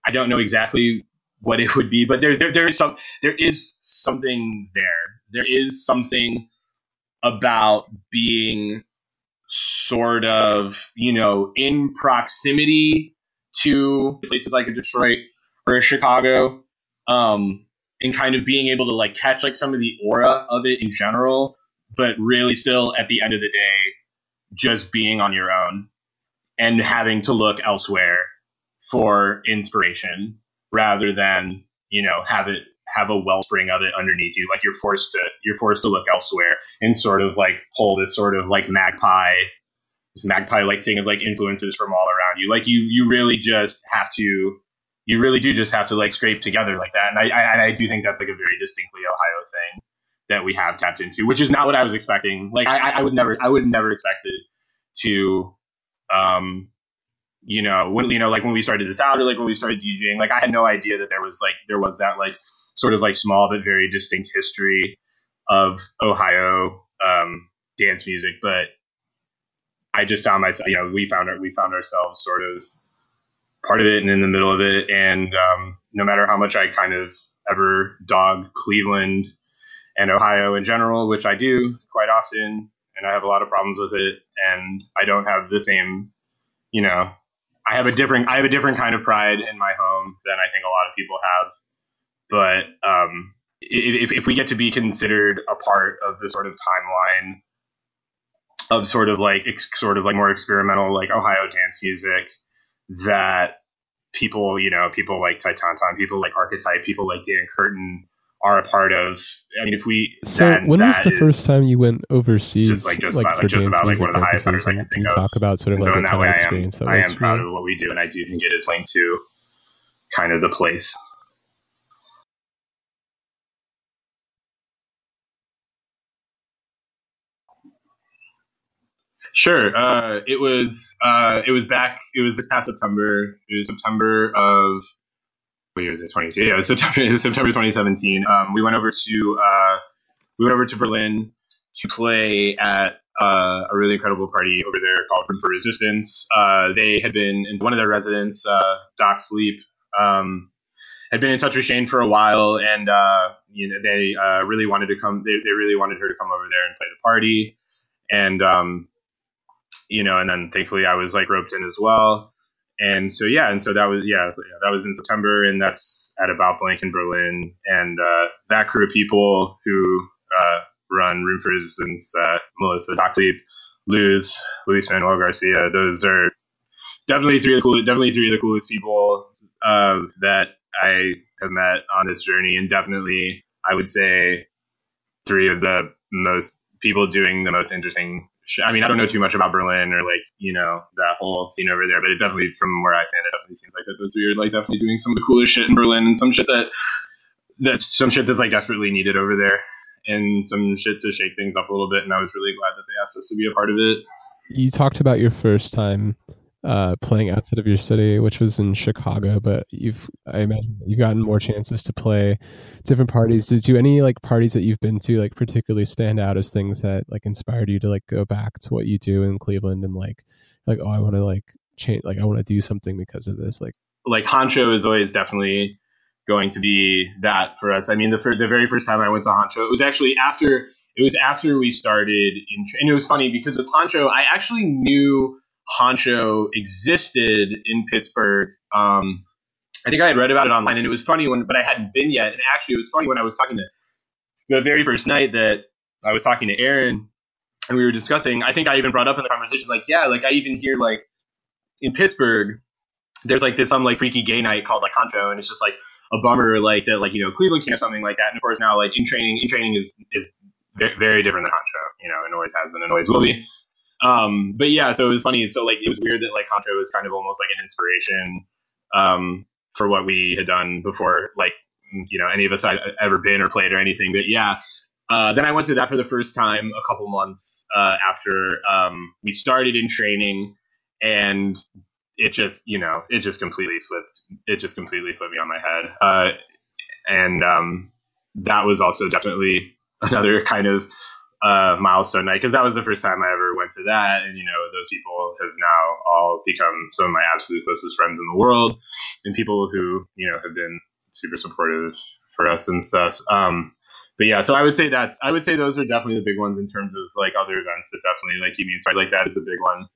I don't know exactly what it would be, but there, there, there is some, there is something there. There is something about being sort of, you know, in proximity to places like Detroit or Chicago, um, and kind of being able to like catch like some of the aura of it in general, but really still at the end of the day, just being on your own and having to look elsewhere for inspiration rather than, you know, have it have a wellspring of it underneath you. Like you're forced to you're forced to look elsewhere and sort of like pull this sort of like magpie magpie like thing of like influences from all around you. Like you you really just have to you really do just have to like scrape together like that. And I I, I do think that's like a very distinctly Ohio thing that we have tapped into, which is not what I was expecting. Like I I would never I would never expected to um you know when you know like when we started this out or like when we started DJing, like I had no idea that there was like there was that like sort of like small but very distinct history of Ohio um, dance music. But I just found myself, you know, we found our, we found ourselves sort of part of it and in the middle of it. And um, no matter how much I kind of ever dog Cleveland and Ohio in general, which I do quite often, and I have a lot of problems with it, and I don't have the same, you know, I have a different I have a different kind of pride in my home than I think a lot of people have. But um, if, if we get to be considered a part of the sort of timeline of sort of like ex- sort of like more experimental like Ohio dance music that people you know people like Titonton, people like Archetype, people like Dan Curtin are a part of. I mean, if we so then when was the first time you went overseas, Just like- just like about- for like just dance about, like, music one of the highest? I can you think of. talk about sort of so like in what that kind way, of I am experience that I am proud of what we do, and I do think it is linked to kind of the place. Sure. Uh, it was uh, it was back. It was this past September. It was September of what year is it? Twenty two. Yeah, it was September. [laughs] Was September 2017. Um, we went over to uh, we went over to Berlin to play at uh, a really incredible party over there called Room for Resistance. Uh, they had been in one of their residents, uh, Doc Sleep, um, had been in touch with Shane for a while, and uh, you know they uh, really wanted to come. They, they really wanted her to come over there and play the party, and um, you know, and then thankfully I was like roped in as well. And so yeah, and so that was yeah, that was in September, and that's at about blank in Berlin, and uh, that crew of people who uh, run Room for Resistance, uh, Melissa Doxley, Luz, Luis Manuel Garcia, those are definitely three of the coolest, definitely three of the coolest people uh, that I have met on this journey, and definitely I would say three of the most people doing the most interesting I mean, I don't know too much about Berlin or like you know that whole scene over there, but it definitely, from where I stand, it definitely seems like that those weird, like definitely doing some of the coolest shit in Berlin and some shit that that's some shit that's like desperately needed over there, and some shit to shake things up a little bit. And I was really glad that they asked us to be a part of it. You talked about your first time uh, playing outside of your city, which was in Chicago, but you've I imagine you've gotten more chances to play different parties. Did you any like parties that you've been to like particularly stand out as things that like inspired you to like go back to what you do in Cleveland and like like oh I want to like change like I want to do something because of this like like Honcho is always definitely going to be that for us. I mean the for the very first time I went to Honcho, it was actually after it was after we started in and it was funny because with Honcho I actually knew Honcho existed in Pittsburgh. Um, I think I had read about it online, and it was funny when, but I hadn't been yet. And actually, it was funny when I was talking to the very first night that I was talking to Aaron, and we were discussing. I think I even brought up in the conversation, like, yeah, like I even hear like in Pittsburgh, there's like this some like freaky gay night called like Honcho, and it's just like a bummer, like that, like you know Cleveland can't something like that. And of course now, like in training, in training is is very different than Honcho, you know, and always has been and always will be. Um, but yeah, so it was funny. So like it was weird that like Honcho was kind of almost like an inspiration um, for what we had done before, like you know any of us had ever been or played or anything. But yeah, uh, then I went to that for the first time a couple months uh, after um, we started in training, and it just you know it just completely flipped. It just completely flipped me on my head, uh, and um, that was also definitely [laughs] another kind of uh, milestone night because that was the first time I ever went to that, and you know those people have now all become some of my absolute closest friends in the world, and people who you know have been super supportive for us and stuff. Um, but yeah, so I would say that's I would say those are definitely the big ones in terms of like other events that definitely like you mean. Like that is the big one.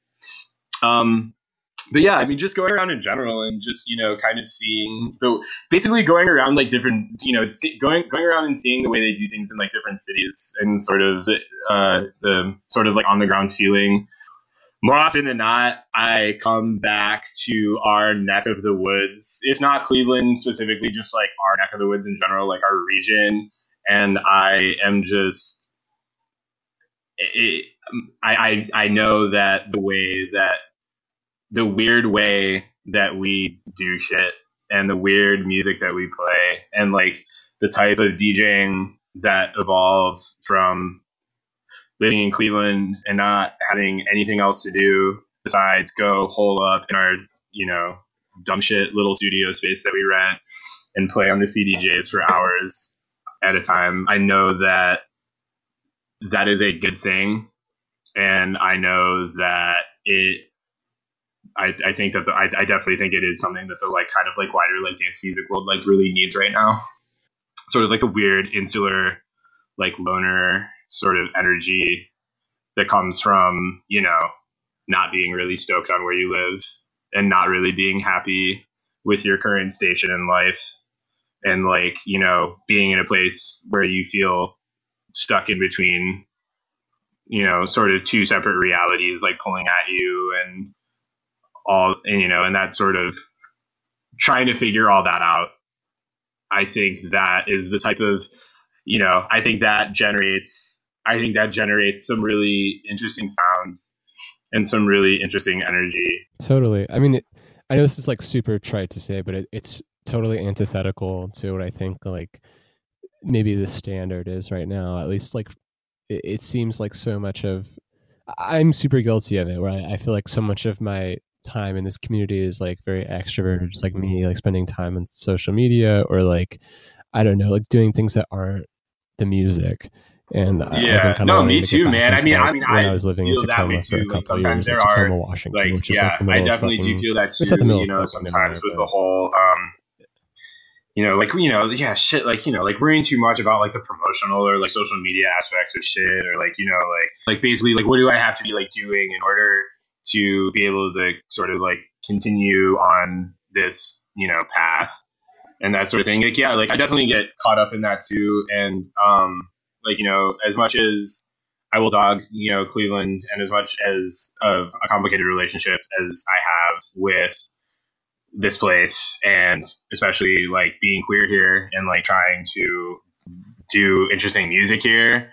Um, but yeah, I mean, just going around in general and just you know, kind of seeing the basically going around like different, you know, going going around and seeing the way they do things in like different cities and sort of uh, the sort of like on the ground feeling. More often than not, I come back to our neck of the woods, if not Cleveland specifically, just like our neck of the woods in general, like our region, and I am just. It, I, I I know that the way that the weird way that we do shit and the weird music that we play and like the type of DJing that evolves from living in Cleveland and not having anything else to do besides go hole up in our, you know, dumb shit little studio space that we rent and play on the CDJs for hours at a time. I know that that is a good thing. And I know that it I, I think that the, I, I definitely think it is something that the like kind of like wider like dance music world like really needs right now. Sort of like a weird insular, like loner sort of energy that comes from you know not being really stoked on where you live and not really being happy with your current station in life and like you know being in a place where you feel stuck in between you know sort of two separate realities like pulling at you and all and you know and that sort of trying to figure all that out i think that is the type of you know i think that generates i think that generates some really interesting sounds and some really interesting energy. Totally. I mean it, i know this is like super trite to say but it, it's totally antithetical to what i think like maybe the standard is right now. At least like it, it seems like so much of i'm super guilty of it where I, I feel like so much of my time in this community is like very extroverted, just like me, like spending time on social media or like I don't know, like doing things that aren't the music. And yeah, no, me too, man. I mean, like I mean, when I, I was living in Tacoma for a couple like, years, in there Tacoma, are, Washington, like, which is yeah, like the middle I definitely fucking, do feel that too. It's the middle you know, of sometimes with the whole, um, you know, like you know, yeah, shit, like you know, like worrying too much about like the promotional or like social media aspects of shit, or like you know, like like basically like what do I have to be like doing in order to be able to sort of like continue on this you know path and that sort of thing. Like yeah, like I definitely get caught up in that too, and um, like you know, as much as I will dog you know Cleveland, and as much as of a complicated relationship as I have with this place, and especially like being queer here and like trying to do interesting music here,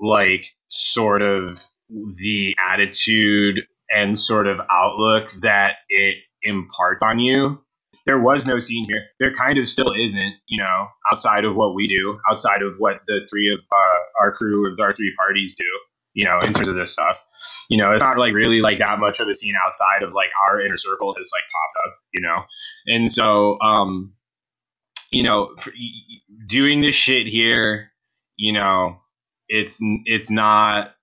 like sort of the attitude and sort of outlook that it imparts on you. There was no scene here. There kind of still isn't, you know, outside of what we do, outside of what the three of uh, our crew of our three parties do, you know, in terms of this stuff. You know, it's not like really like that much of a scene outside of like our inner circle has like popped up, you know, and so um, you know, doing this shit here, you know, it's it's not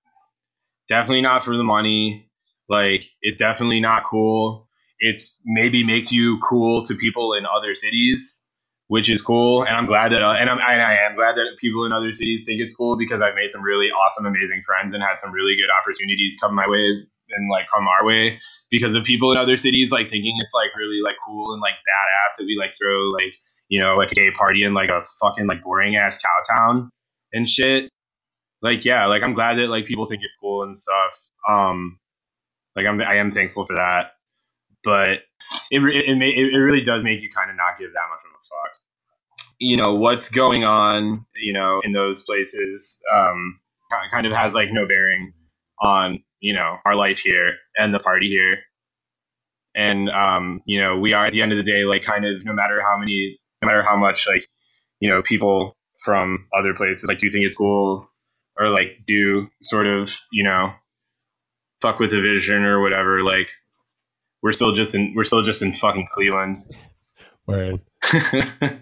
definitely not for the money. Like, it's definitely not cool. It's maybe makes you cool to people in other cities, which is cool. And I'm glad that, uh, and, I'm, and I am glad that people in other cities think it's cool because I've made some really awesome, amazing friends and had some really good opportunities come my way and like come our way because of people in other cities like thinking it's like really like cool and like badass that we like throw like you know like a gay party in like a fucking like boring ass cow town and shit like yeah, like I'm glad that like people think it's cool and stuff. Um, like I'm I am thankful for that, but it it it, it really does make you kind of not give that much of a fuck. You know what's going on, you know, in those places, um, kind of has like no bearing on you know our life here and the party here. And um, you know, we are at the end of the day, like kind of no matter how many, no matter how much like you know people from other places like do you think it's cool or like do sort of you know fuck with the vision or whatever like we're still just in we're still just in fucking cleveland. Word. [laughs] i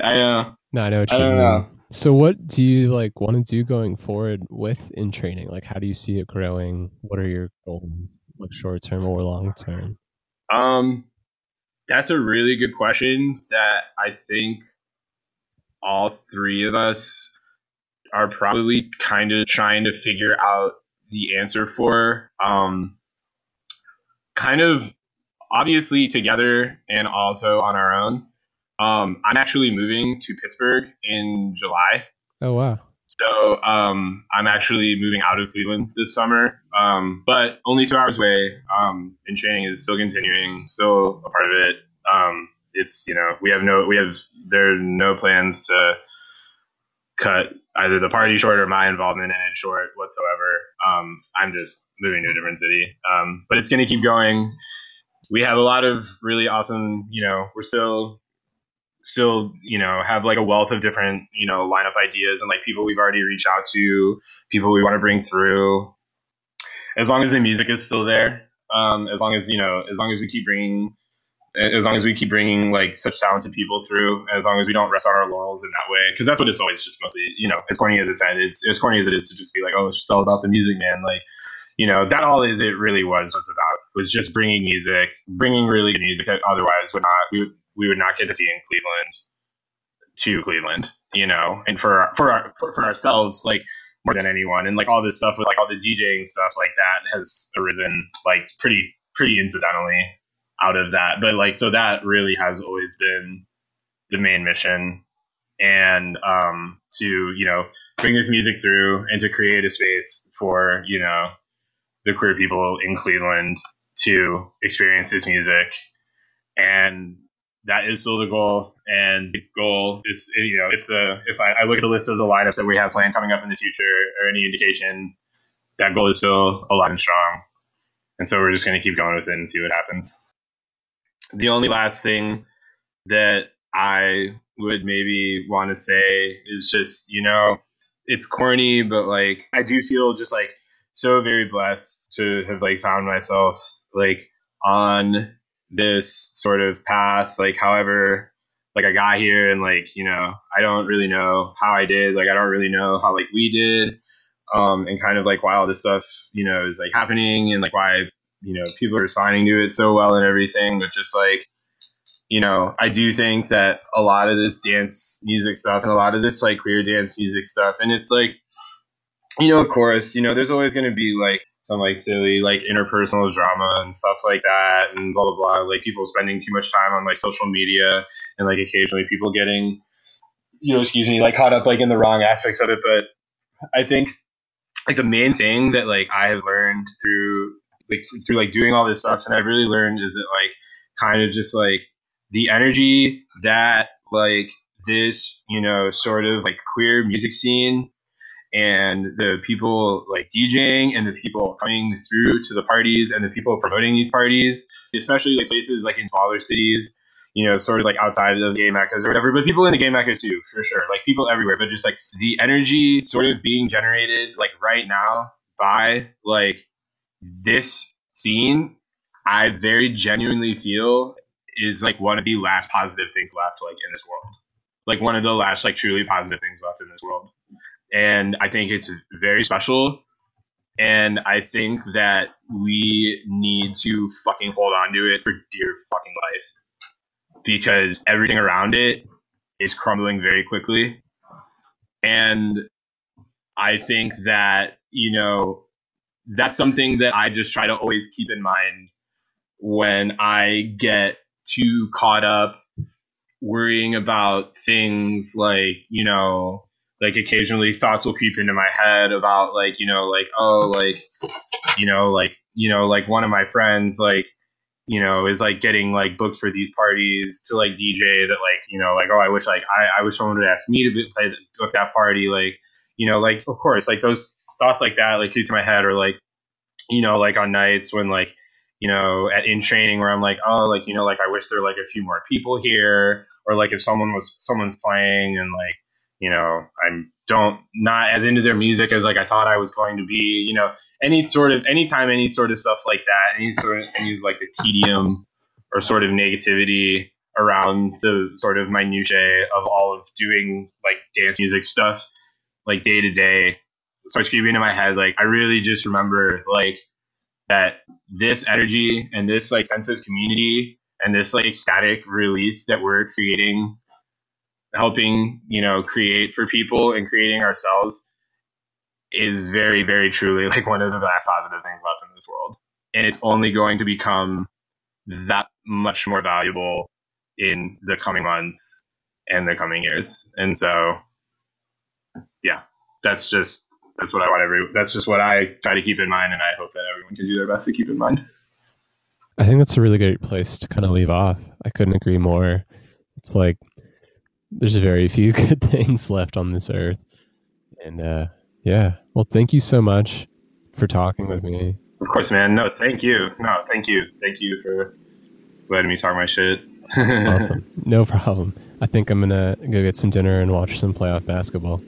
know no i know what I don't mean. know. so what do you like want to do going forward with in training? Like how do you see it growing? What are your goals like short term or long term? Um that's a really good question that i think all three of us are probably kind of trying to figure out the answer for. Um, kind of obviously together and also on our own. Um, I'm actually moving to Pittsburgh in July. oh wow So um, I'm actually moving out of Cleveland this summer, um, but only two hours away. Um, and training is still continuing, still a part of it. Um, it's you know we have no we have there are no plans to cut either the party short or my involvement in it short whatsoever. Um, I'm just moving to a different city, um, but it's going to keep going. We have a lot of really awesome, you know, we're still still you know have like a wealth of different you know lineup ideas and like people we've already reached out to people we want to bring through as long as the music is still there um, as long as you know as long as we keep bringing as long as we keep bringing like such talented people through as long as we don't rest on our laurels in that way because that's what it's always just mostly you know as corny as it sounds it's as corny as it is to just be like oh it's just all about the music man. Like you know that all is it really was was about was just bringing music bringing really good music that otherwise would not we would we would not get to see in Cleveland to Cleveland, you know, and for for our, for, for ourselves, like more than anyone, and like all this stuff with like all the DJing stuff like that has arisen like pretty pretty incidentally out of that, but like so that really has always been the main mission, and um to you know bring this music through and to create a space for you know the queer people in Cleveland to experience this music and that is still the goal. And the goal is, you know, if the if I, I look at the list of the lineups that we have planned coming up in the future, or any indication, that goal is still alive and strong. And so we're just going to keep going with it and see what happens. The only last thing that I would maybe want to say is just, you know, it's corny, but like I do feel just like so very blessed to have like found myself like on this sort of path like however like i got here and like you know i don't really know how i did like i don't really know how like we did um and kind of like why all this stuff you know is like happening and like why you know people are responding to it so well and everything but just like you know i do think that a lot of this dance music stuff and a lot of this like queer dance music stuff and it's like you know of course you know there's always going to be like some like silly like interpersonal drama and stuff like that and blah blah blah like people spending too much time on like social media and like occasionally people getting you know excuse me like caught up like in the wrong aspects of it but i think like the main thing that like i have learned through like through like doing all this stuff and i've really learned is that like kind of just like the energy that like this you know sort of like queer music scene and the people like DJing and the people coming through to the parties and the people promoting these parties, especially like places like in smaller cities, you know, sort of like outside of the gay meccas or whatever, but people in the gay meccas too, for sure. Like people everywhere, but just like the energy sort of being generated like right now by like this scene, I very genuinely feel is like one of the last positive things left like in this world. Like one of the last like truly positive things left in this world and I think it's very special. And I think that we need to fucking hold on to it for dear fucking life because everything around it is crumbling very quickly. And I think that, you know, that's something that I just try to always keep in mind when I get too caught up worrying about things like, you know, like occasionally thoughts will creep into my head about like you know like oh like you know like you know like one of my friends like you know is like getting like booked for these parties to like DJ that like you know like oh I wish like I, I wish someone would ask me to play book that party like you know like of course like those thoughts like that like to my head or like you know like on nights when like you know at in training where I'm like oh like you know like I wish there were like a few more people here or like if someone was someone's playing and like you know, I'm don't not as into their music as like I thought I was going to be, you know, any sort of anytime any sort of stuff like that, any sort of any like the tedium or sort of negativity around the sort of minutiae of all of doing like dance music stuff like day to day starts creeping into my head like i really just remember like that this energy and this like sense of community and this like ecstatic release that we're creating helping you know create for people and creating ourselves is very very truly like one of the last positive things left in this world. And it's only going to become that much more valuable in the coming months and the coming years. And so yeah that's just that's what i want every that's just what i try to keep in mind and i hope that everyone can do their best to keep in mind i think that's a really great place to kind of leave off i couldn't agree more it's like there's very few [laughs] good things left on this earth. And uh, yeah, well, thank you so much for talking with me. Of course, man. No, thank you. No, thank you. Thank you for letting me talk my shit. [laughs] awesome. No problem. I think I'm going to go get some dinner and watch some playoff basketball.